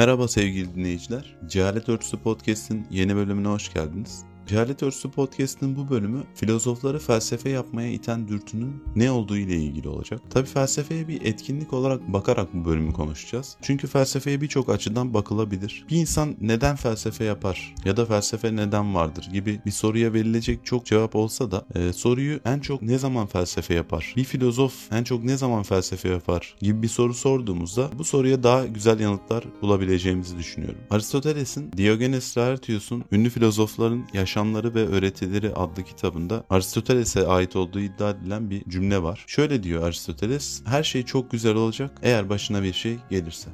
Merhaba sevgili dinleyiciler. Cehalet Örtüsü Podcast'in yeni bölümüne hoş geldiniz. Cehalet Örtüsü Podcast'ın bu bölümü filozofları felsefe yapmaya iten dürtünün ne olduğu ile ilgili olacak. Tabi felsefeye bir etkinlik olarak bakarak bu bölümü konuşacağız. Çünkü felsefeye birçok açıdan bakılabilir. Bir insan neden felsefe yapar ya da felsefe neden vardır gibi bir soruya verilecek çok cevap olsa da e, soruyu en çok ne zaman felsefe yapar? Bir filozof en çok ne zaman felsefe yapar? gibi bir soru sorduğumuzda bu soruya daha güzel yanıtlar bulabileceğimizi düşünüyorum. Aristoteles'in Diogenes Laertius'un ünlü filozofların yaşam Yaşamları ve Öğretileri adlı kitabında Aristoteles'e ait olduğu iddia edilen bir cümle var. Şöyle diyor Aristoteles, her şey çok güzel olacak eğer başına bir şey gelirse.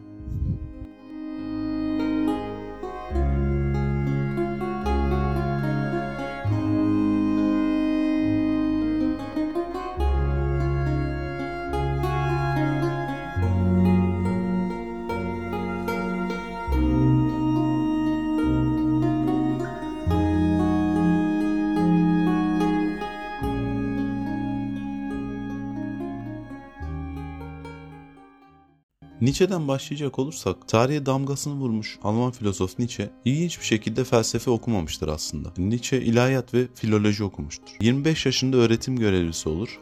Nietzsche'den başlayacak olursak tarihe damgasını vurmuş Alman filozof Nietzsche ilginç bir şekilde felsefe okumamıştır aslında. Nietzsche ilahiyat ve filoloji okumuştur. 25 yaşında öğretim görevlisi olur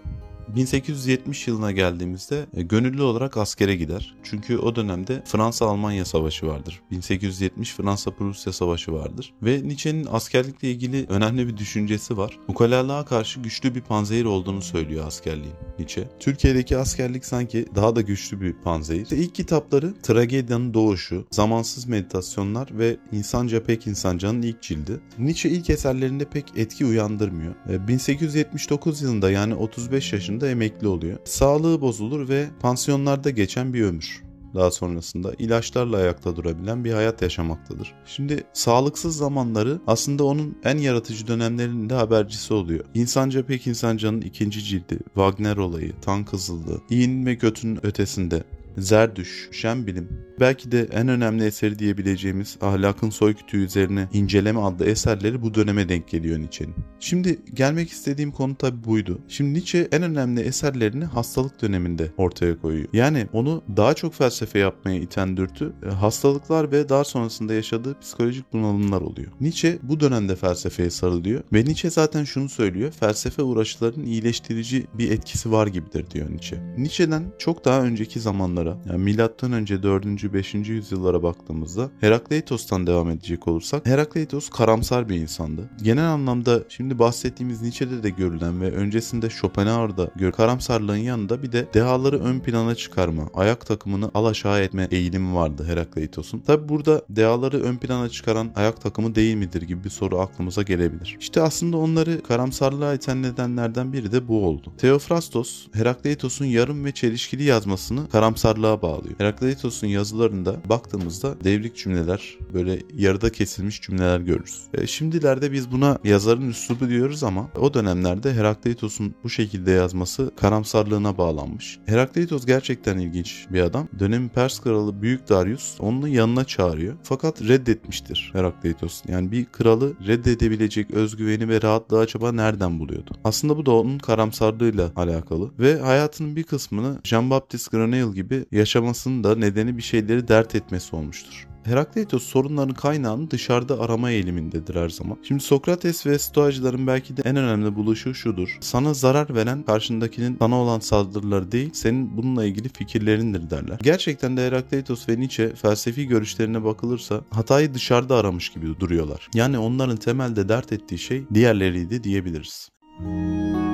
1870 yılına geldiğimizde e, gönüllü olarak askere gider. Çünkü o dönemde Fransa-Almanya savaşı vardır. 1870 Fransa-Prusya savaşı vardır. Ve Nietzsche'nin askerlikle ilgili önemli bir düşüncesi var. Ukalalığa karşı güçlü bir panzehir olduğunu söylüyor askerliğin Nietzsche. Türkiye'deki askerlik sanki daha da güçlü bir panzehir. İşte ilk kitapları Tragedyanın Doğuşu, Zamansız Meditasyonlar ve İnsanca Pek İnsanca'nın ilk cildi. Nietzsche ilk eserlerinde pek etki uyandırmıyor. 1879 e, yılında yani 35 yaşında yaşında emekli oluyor. Sağlığı bozulur ve pansiyonlarda geçen bir ömür daha sonrasında ilaçlarla ayakta durabilen bir hayat yaşamaktadır. Şimdi sağlıksız zamanları aslında onun en yaratıcı dönemlerinin de habercisi oluyor. İnsanca Pek İnsanca'nın ikinci cildi, Wagner olayı, Tan Kızıllığı, İyinin ve Kötünün ötesinde Zerdüş, Şen Bilim, belki de en önemli eseri diyebileceğimiz Ahlakın Soykütü üzerine inceleme adlı eserleri bu döneme denk geliyor Nietzsche'nin. Şimdi gelmek istediğim konu tabi buydu. Şimdi Nietzsche en önemli eserlerini hastalık döneminde ortaya koyuyor. Yani onu daha çok felsefe yapmaya iten dürtü e, hastalıklar ve daha sonrasında yaşadığı psikolojik bunalımlar oluyor. Nietzsche bu dönemde felsefeye sarılıyor ve Nietzsche zaten şunu söylüyor. Felsefe uğraşlarının iyileştirici bir etkisi var gibidir diyor Nietzsche. Nietzsche'den çok daha önceki zamanlar zamanlara yani milattan önce 4. 5. yüzyıllara baktığımızda Herakleitos'tan devam edecek olursak Herakleitos karamsar bir insandı. Genel anlamda şimdi bahsettiğimiz Nietzsche'de de görülen ve öncesinde Schopenhauer'da gör karamsarlığın yanında bir de dehaları ön plana çıkarma, ayak takımını alaşağı etme eğilimi vardı Herakleitos'un. Tabi burada dehaları ön plana çıkaran ayak takımı değil midir gibi bir soru aklımıza gelebilir. İşte aslında onları karamsarlığa iten nedenlerden biri de bu oldu. Theophrastos, Herakleitos'un yarım ve çelişkili yazmasını karamsar yazarlığa bağlıyor. Herakleitos'un yazılarında baktığımızda devrik cümleler, böyle yarıda kesilmiş cümleler görürüz. E, şimdilerde biz buna yazarın üslubu diyoruz ama o dönemlerde Herakleitos'un bu şekilde yazması karamsarlığına bağlanmış. Herakleitos gerçekten ilginç bir adam. Dönemin Pers kralı Büyük Darius onun yanına çağırıyor. Fakat reddetmiştir Herakleitos. Yani bir kralı reddedebilecek özgüveni ve rahatlığı acaba nereden buluyordu? Aslında bu da onun karamsarlığıyla alakalı ve hayatının bir kısmını Jean-Baptiste Granel gibi yaşamasının da nedeni bir şeyleri dert etmesi olmuştur. Herakleitos sorunların kaynağını dışarıda arama eğilimindedir her zaman. Şimdi Sokrates ve Stoacıların belki de en önemli buluşu şudur. Sana zarar veren karşındakinin sana olan saldırıları değil, senin bununla ilgili fikirlerindir derler. Gerçekten de Herakleitos ve Nietzsche felsefi görüşlerine bakılırsa hatayı dışarıda aramış gibi duruyorlar. Yani onların temelde dert ettiği şey diğerleriydi diyebiliriz. Müzik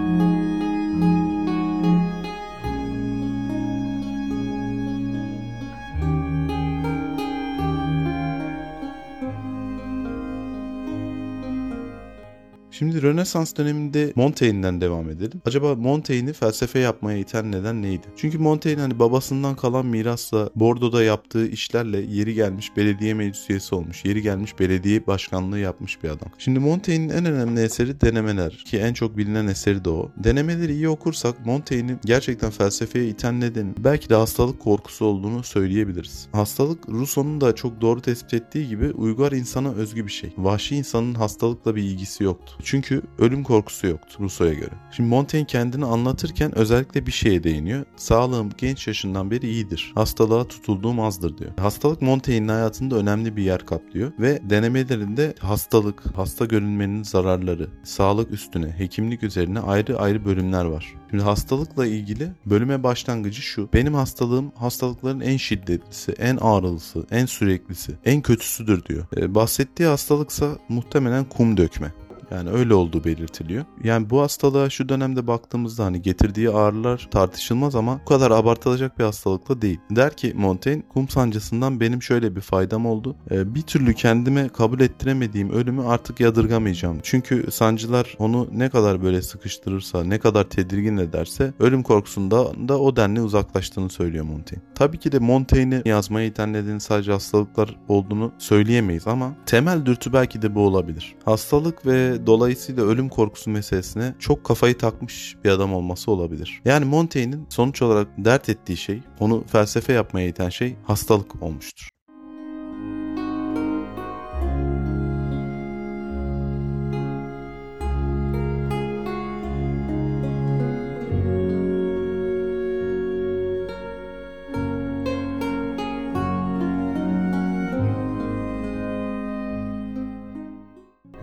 Şimdi Rönesans döneminde Montaigne'den devam edelim. Acaba Montaigne'i felsefe yapmaya iten neden neydi? Çünkü Montaigne hani babasından kalan mirasla Bordo'da yaptığı işlerle yeri gelmiş belediye meclis üyesi olmuş. Yeri gelmiş belediye başkanlığı yapmış bir adam. Şimdi Montaigne'in en önemli eseri Denemeler ki en çok bilinen eseri de o. Denemeleri iyi okursak Montaigne'in gerçekten felsefeye iten nedeni belki de hastalık korkusu olduğunu söyleyebiliriz. Hastalık Rousseau'nun da çok doğru tespit ettiği gibi uygar insana özgü bir şey. Vahşi insanın hastalıkla bir ilgisi yoktu. Çünkü ölüm korkusu yoktu Rousseau'ya göre. Şimdi Montaigne kendini anlatırken özellikle bir şeye değiniyor. Sağlığım genç yaşından beri iyidir. Hastalığa tutulduğum azdır diyor. Hastalık Montaigne'in hayatında önemli bir yer kaplıyor ve denemelerinde hastalık, hasta görünmenin zararları, sağlık üstüne, hekimlik üzerine ayrı ayrı bölümler var. Şimdi hastalıkla ilgili bölüme başlangıcı şu. Benim hastalığım hastalıkların en şiddetlisi, en ağrılısı, en süreklisi, en kötüsüdür diyor. Ee, bahsettiği hastalıksa muhtemelen kum dökme. Yani öyle olduğu belirtiliyor. Yani bu hastalığa şu dönemde baktığımızda hani getirdiği ağrılar tartışılmaz ama bu kadar abartılacak bir hastalık da değil. Der ki Montaigne kum sancısından benim şöyle bir faydam oldu. Ee, bir türlü kendime kabul ettiremediğim ölümü artık yadırgamayacağım. Çünkü sancılar onu ne kadar böyle sıkıştırırsa, ne kadar tedirgin ederse ölüm korkusunda da o denli uzaklaştığını söylüyor Montaigne. Tabii ki de Montaigne'i yazmaya iten nedeni sadece hastalıklar olduğunu söyleyemeyiz ama temel dürtü belki de bu olabilir. Hastalık ve dolayısıyla ölüm korkusu meselesine çok kafayı takmış bir adam olması olabilir. Yani Montaigne'in sonuç olarak dert ettiği şey, onu felsefe yapmaya iten şey hastalık olmuştur.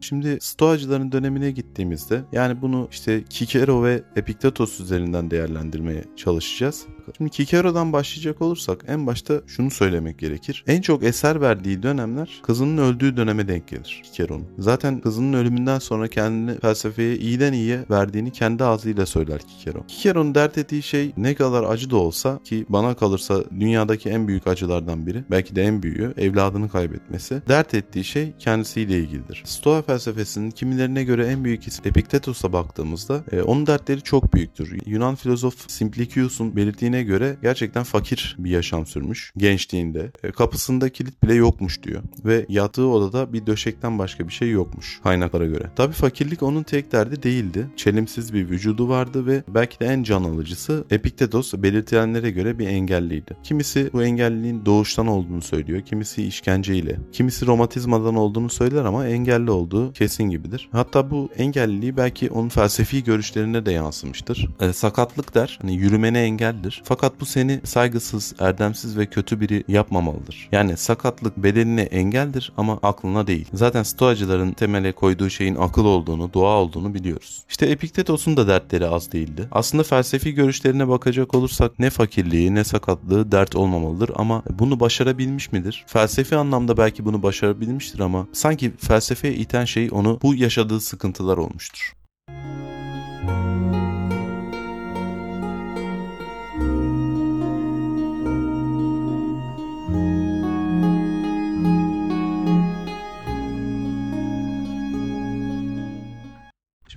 Şimdi Stoacıların dönemine gittiğimizde yani bunu işte Kikero ve Epiktetos üzerinden değerlendirmeye çalışacağız. Şimdi Kikero'dan başlayacak olursak en başta şunu söylemek gerekir. En çok eser verdiği dönemler kızının öldüğü döneme denk gelir Kikero'nun. Zaten kızının ölümünden sonra kendini felsefeye iyiden iyiye verdiğini kendi ağzıyla söyler Kikero. Kikero'nun dert ettiği şey ne kadar acı da olsa ki bana kalırsa dünyadaki en büyük acılardan biri belki de en büyüğü evladını kaybetmesi. Dert ettiği şey kendisiyle ilgilidir. Stoa felsefesinin kimilerine göre en büyük ismi Epiktetos'a baktığımızda e, onun dertleri çok büyüktür. Yunan filozof Simplicius'un belirttiğine göre gerçekten fakir bir yaşam sürmüş gençliğinde. E, kapısında kilit bile yokmuş diyor ve yattığı odada bir döşekten başka bir şey yokmuş kaynaklara göre. Tabi fakirlik onun tek derdi değildi. Çelimsiz bir vücudu vardı ve belki de en can alıcısı Epiktetos belirtilenlere göre bir engelliydi. Kimisi bu engelliliğin doğuştan olduğunu söylüyor, kimisi işkenceyle, kimisi romatizmadan olduğunu söyler ama engelli olduğu kesin gibidir. Hatta bu engelliliği belki onun felsefi görüşlerine de yansımıştır. E, sakatlık der, hani yürümene engeldir. Fakat bu seni saygısız, erdemsiz ve kötü biri yapmamalıdır. Yani sakatlık bedenine engeldir ama aklına değil. Zaten stoacıların temele koyduğu şeyin akıl olduğunu, doğa olduğunu biliyoruz. İşte Epiktetos'un da dertleri az değildi. Aslında felsefi görüşlerine bakacak olursak ne fakirliği ne sakatlığı dert olmamalıdır ama bunu başarabilmiş midir? Felsefi anlamda belki bunu başarabilmiştir ama sanki felsefeye iten şey onu bu yaşadığı sıkıntılar olmuştur.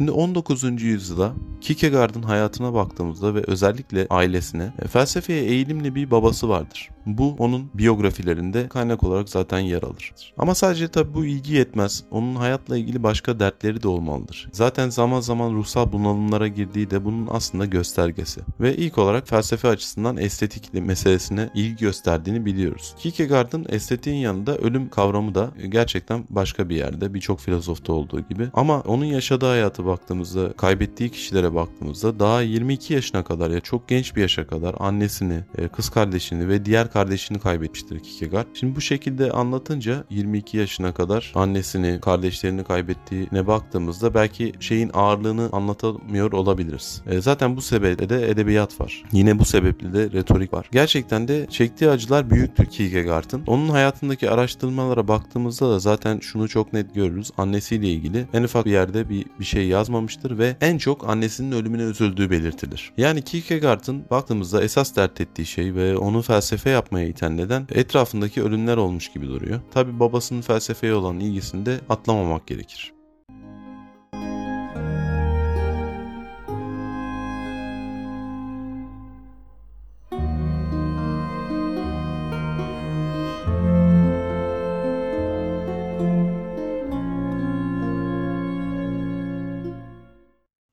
Şimdi 19. yüzyıla Kierkegaard'ın hayatına baktığımızda ve özellikle ailesine e, felsefeye eğilimli bir babası vardır. Bu onun biyografilerinde kaynak olarak zaten yer alır. Ama sadece tabi bu ilgi yetmez. Onun hayatla ilgili başka dertleri de olmalıdır. Zaten zaman zaman ruhsal bunalımlara girdiği de bunun aslında göstergesi. Ve ilk olarak felsefe açısından estetik meselesine ilgi gösterdiğini biliyoruz. Kierkegaard'ın estetiğin yanında ölüm kavramı da gerçekten başka bir yerde birçok filozofta olduğu gibi. Ama onun yaşadığı hayatı baktığımızda, kaybettiği kişilere baktığımızda daha 22 yaşına kadar ya çok genç bir yaşa kadar annesini, e, kız kardeşini ve diğer kardeşini kaybetmiştir Kierkegaard. Şimdi bu şekilde anlatınca 22 yaşına kadar annesini, kardeşlerini kaybettiğine baktığımızda belki şeyin ağırlığını anlatamıyor olabiliriz. E, zaten bu sebeple de edebiyat var. Yine bu sebeple de retorik var. Gerçekten de çektiği acılar büyüktür Kierkegaard'ın. Onun hayatındaki araştırmalara baktığımızda da zaten şunu çok net görürüz. Annesiyle ilgili en ufak bir yerde bir, bir şey yazmamıştır ve en çok annesinin ölümüne üzüldüğü belirtilir. Yani Kierkegaard'ın baktığımızda esas dert ettiği şey ve onu felsefe yapmaya iten neden etrafındaki ölümler olmuş gibi duruyor. Tabi babasının felsefeye olan ilgisini de atlamamak gerekir.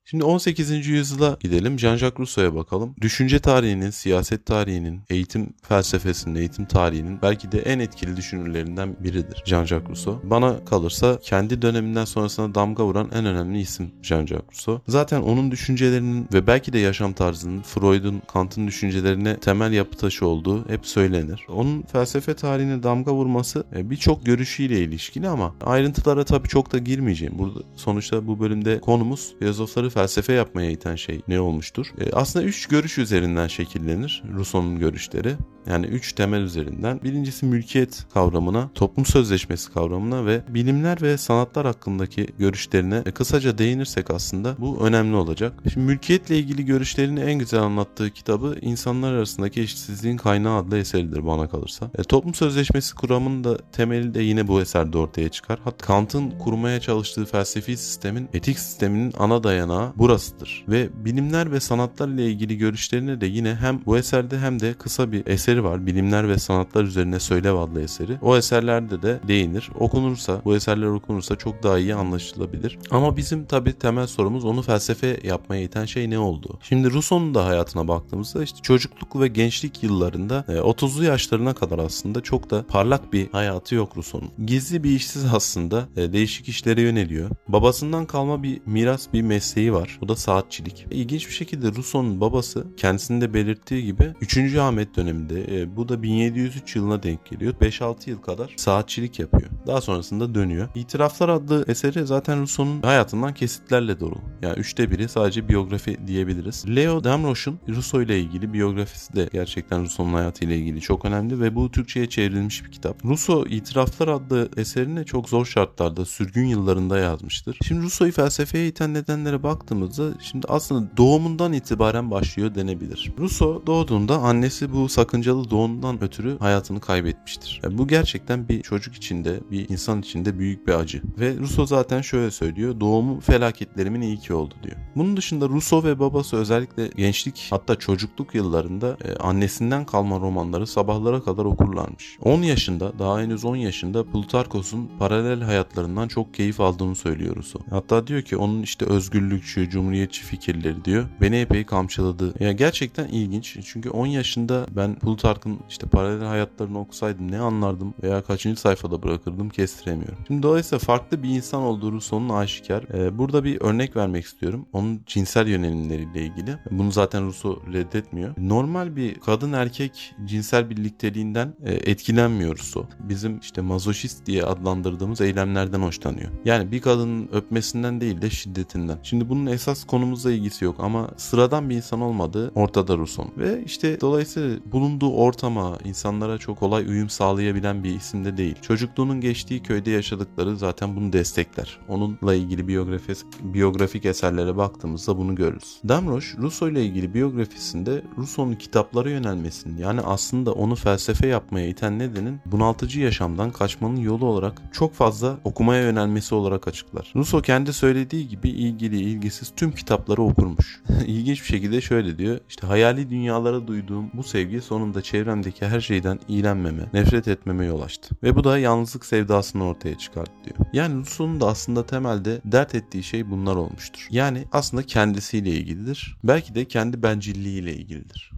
Şimdi 18. yüzyıla gidelim. Jean-Jacques Rousseau'ya bakalım. Düşünce tarihinin, siyaset tarihinin, eğitim felsefesinin, eğitim tarihinin belki de en etkili düşünürlerinden biridir Jean-Jacques Rousseau. Bana kalırsa kendi döneminden sonrasına damga vuran en önemli isim Jean-Jacques Rousseau. Zaten onun düşüncelerinin ve belki de yaşam tarzının Freud'un, Kant'ın düşüncelerine temel yapı taşı olduğu hep söylenir. Onun felsefe tarihine damga vurması e, birçok görüşüyle ilişkili ama ayrıntılara tabii çok da girmeyeceğim. Burada sonuçta bu bölümde konumuz filozofları felsefe yapmaya iten şey ne olmuştur? E, aslında üç görüş üzerinden şekillenir Rousseau'nun görüşleri. Yani üç temel üzerinden. Birincisi mülkiyet kavramına, toplum sözleşmesi kavramına ve bilimler ve sanatlar hakkındaki görüşlerine e, kısaca değinirsek aslında bu önemli olacak. Şimdi mülkiyetle ilgili görüşlerini en güzel anlattığı kitabı İnsanlar Arasındaki Eşitsizliğin Kaynağı adlı eseridir bana kalırsa. E, toplum sözleşmesi kuramının da temeli de yine bu eserde ortaya çıkar. Hatta Kant'ın kurmaya çalıştığı felsefi sistemin, etik sisteminin ana dayanağı burasıdır. Ve bilimler ve sanatlar ile ilgili görüşlerine de yine hem bu eserde hem de kısa bir eseri var. Bilimler ve sanatlar üzerine Söylev adlı eseri. O eserlerde de değinir. Okunursa, bu eserler okunursa çok daha iyi anlaşılabilir. Ama bizim tabi temel sorumuz onu felsefe yapmaya iten şey ne oldu? Şimdi Rousseau'nun da hayatına baktığımızda işte çocukluk ve gençlik yıllarında 30'lu yaşlarına kadar aslında çok da parlak bir hayatı yok Rousseau'nun. Gizli bir işsiz aslında değişik işlere yöneliyor. Babasından kalma bir miras bir mesleği var. O da saatçilik. İlginç bir şekilde Rousseau'nun babası kendisinde belirttiği gibi 3. Ahmet döneminde e, bu da 1703 yılına denk geliyor. 5-6 yıl kadar saatçilik yapıyor. Daha sonrasında dönüyor. İtiraflar adlı eseri zaten Rousseau'nun hayatından kesitlerle dolu. Yani üçte biri sadece biyografi diyebiliriz. Leo Damroche'un Rousseau ile ilgili biyografisi de gerçekten Rousseau'nun hayatıyla ilgili çok önemli ve bu Türkçe'ye çevrilmiş bir kitap. Rousseau İtiraflar adlı eserini çok zor şartlarda sürgün yıllarında yazmıştır. Şimdi Rousseau'yu felsefeye iten nedenlere baktığımızda şimdi aslında doğumundan itibaren başlıyor denebilir. Rousseau doğduğunda annesi bu sakıncalı doğumundan ötürü hayatını kaybetmiştir. Yani bu gerçekten bir çocuk içinde, bir insan içinde büyük bir acı. Ve Rousseau zaten şöyle söylüyor. Doğumu felaketlerimin iyi ki oldu diyor. Bunun dışında Rousseau ve babası özellikle gençlik hatta çocukluk yıllarında e, annesinden kalma romanları sabahlara kadar okurlarmış. 10 yaşında, daha henüz 10 yaşında Plutarkos'un paralel hayatlarından çok keyif aldığını söylüyor Rousseau. Hatta diyor ki onun işte özgürlükçü, cumhuriyetçi fikirleri diyor. Beni epey kamçıladı. Ya gerçekten ilginç. Çünkü 10 yaşında ben Plutark'ın işte paralel hayatlarını okusaydım ne anlardım veya kaçıncı sayfada bırakırdım kestiremiyorum. Şimdi dolayısıyla farklı bir insan olduğu Rousseau'nun aşikar. Ee, burada bir örnek vermek istiyorum. Onun cinsel yönelimleriyle ilgili. Bunu zaten Rousseau reddetmiyor. Normal bir kadın erkek cinsel birlikteliğinden e, etkilenmiyor Rousseau. Bizim işte mazoşist diye adlandırdığımız eylemlerden hoşlanıyor. Yani bir kadının öpmesinden değil de şiddetinden. Şimdi bunun esas konumuzla ilgisi yok ama sıradan bir insan olmadığı ortada Rousseau. Ve işte dolayısıyla bulunduğu ortama, insanlara çok kolay uyum sağlayabilen bir isim de değil. Çocukluğunun geçtiği köyde yaşadıkları zaten bunu destekler. Onunla ilgili biyografi, biyografik eserlere baktığımızda bunu görürüz. Damroche, Rousseau ile ilgili biyografisinde Rousseau'nun kitaplara yönelmesinin yani aslında onu felsefe yapmaya iten nedenin bunaltıcı yaşamdan kaçmanın yolu olarak çok fazla okumaya yönelmesi olarak açıklar. Rousseau kendi söylediği gibi ilgili ilgisiz tüm kitapları okurmuş. İlginç bir şekilde şöyle diyor. İşte hayali dünyalara duyduğum bu sevgi sonunda çevremdeki her şeyden iğrenmeme, nefret etmeme yol açtı. Ve bu da yalnızlık sevdasını ortaya çıkarttı diyor. Yani Rousseau'nun da aslında temelde dert ettiği şey bunlar olmuştur. Yani aslında kendisiyle ilgilidir. Belki de kendi bencilliğiyle ilgilidir.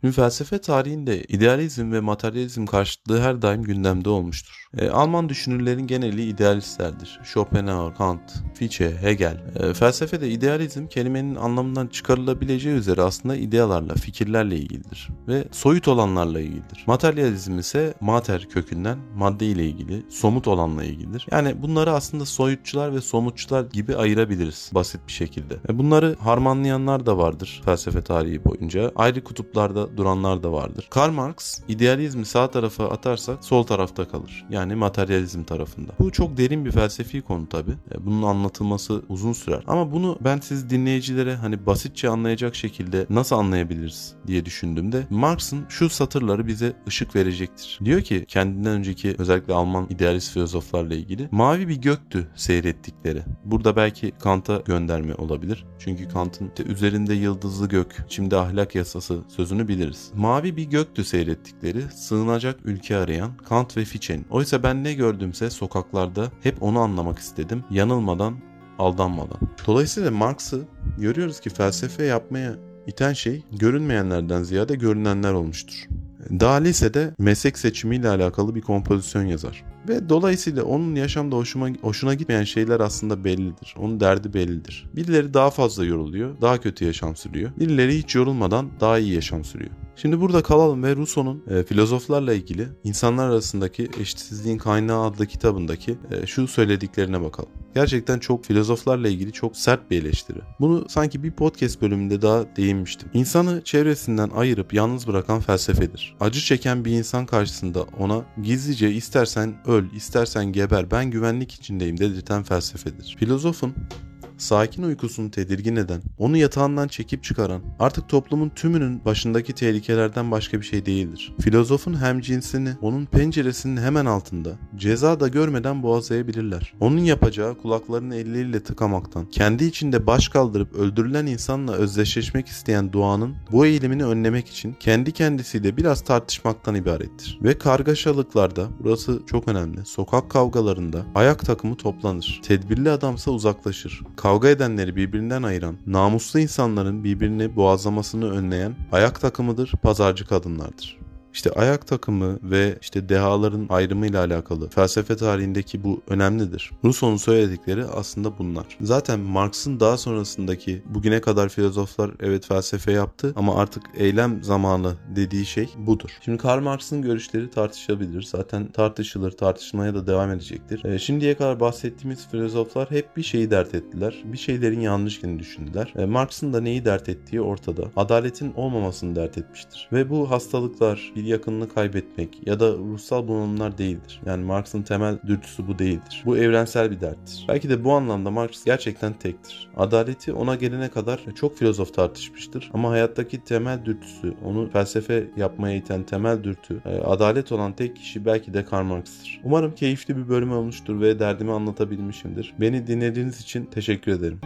Şimdi felsefe tarihinde idealizm ve materyalizm karşıtlığı her daim gündemde olmuştur. E, Alman düşünürlerin geneli idealistlerdir. Schopenhauer, Kant, Fichte, Hegel. E, felsefede idealizm kelimenin anlamından çıkarılabileceği üzere aslında idealarla, fikirlerle ilgilidir ve soyut olanlarla ilgilidir. Materyalizm ise mater kökünden madde ile ilgili, somut olanla ilgilidir. Yani bunları aslında soyutçular ve somutçular gibi ayırabiliriz basit bir şekilde. E, bunları harmanlayanlar da vardır felsefe tarihi boyunca. Ayrı kutuplarda duranlar da vardır. Karl Marx idealizmi sağ tarafa atarsak sol tarafta kalır. Yani materyalizm tarafında. Bu çok derin bir felsefi konu tabi. Bunun anlatılması uzun sürer. Ama bunu ben siz dinleyicilere hani basitçe anlayacak şekilde nasıl anlayabiliriz diye düşündüğümde Marx'ın şu satırları bize ışık verecektir. Diyor ki kendinden önceki özellikle Alman idealist filozoflarla ilgili mavi bir göktü seyrettikleri. Burada belki Kant'a gönderme olabilir. Çünkü Kant'ın üzerinde yıldızlı gök, içimde ahlak yasası sözünü diyebiliriz. Mavi bir göktü seyrettikleri, sığınacak ülke arayan Kant ve Fichte'nin. Oysa ben ne gördümse sokaklarda hep onu anlamak istedim. Yanılmadan, aldanmadan. Dolayısıyla Marx'ı görüyoruz ki felsefe yapmaya iten şey görünmeyenlerden ziyade görünenler olmuştur. Daha lisede meslek seçimiyle alakalı bir kompozisyon yazar. Ve dolayısıyla onun yaşamda hoşuma, hoşuna gitmeyen şeyler aslında bellidir. Onun derdi bellidir. Birileri daha fazla yoruluyor, daha kötü yaşam sürüyor. Birileri hiç yorulmadan daha iyi yaşam sürüyor. Şimdi burada kalalım ve Rousseau'nun e, filozoflarla ilgili insanlar arasındaki eşitsizliğin kaynağı adlı kitabındaki e, şu söylediklerine bakalım. Gerçekten çok filozoflarla ilgili çok sert bir eleştiri. Bunu sanki bir podcast bölümünde daha değinmiştim. İnsanı çevresinden ayırıp yalnız bırakan felsefedir. Acı çeken bir insan karşısında ona gizlice istersen öl, istersen geber, ben güvenlik içindeyim dedirten felsefedir. Filozofun sakin uykusunu tedirgin eden, onu yatağından çekip çıkaran, artık toplumun tümünün başındaki tehlikelerden başka bir şey değildir. Filozofun hem cinsini onun penceresinin hemen altında ceza da görmeden boğazlayabilirler. Onun yapacağı kulaklarını elleriyle tıkamaktan, kendi içinde baş kaldırıp öldürülen insanla özdeşleşmek isteyen doğanın bu eğilimini önlemek için kendi kendisiyle biraz tartışmaktan ibarettir. Ve kargaşalıklarda, burası çok önemli, sokak kavgalarında ayak takımı toplanır. Tedbirli adamsa uzaklaşır. Kavga edenleri birbirinden ayıran, namuslu insanların birbirini boğazlamasını önleyen ayak takımıdır, pazarcı kadınlardır. İşte ayak takımı ve işte dehaların ayrımıyla alakalı felsefe tarihindeki bu önemlidir. Rousseau'nun söyledikleri aslında bunlar. Zaten Marx'ın daha sonrasındaki bugüne kadar filozoflar evet felsefe yaptı ama artık eylem zamanı dediği şey budur. Şimdi Karl Marx'ın görüşleri tartışılabilir. Zaten tartışılır, tartışmaya da devam edecektir. E, şimdiye kadar bahsettiğimiz filozoflar hep bir şeyi dert ettiler. Bir şeylerin yanlışını düşündüler. E, Marx'ın da neyi dert ettiği ortada. Adaletin olmamasını dert etmiştir. Ve bu hastalıklar, yakınını kaybetmek ya da ruhsal bunalımlar değildir. Yani Marx'ın temel dürtüsü bu değildir. Bu evrensel bir derttir. Belki de bu anlamda Marx gerçekten tektir. Adaleti ona gelene kadar çok filozof tartışmıştır ama hayattaki temel dürtüsü, onu felsefe yapmaya iten temel dürtü, e, adalet olan tek kişi belki de Karl Marx'tır. Umarım keyifli bir bölüm olmuştur ve derdimi anlatabilmişimdir. Beni dinlediğiniz için teşekkür ederim.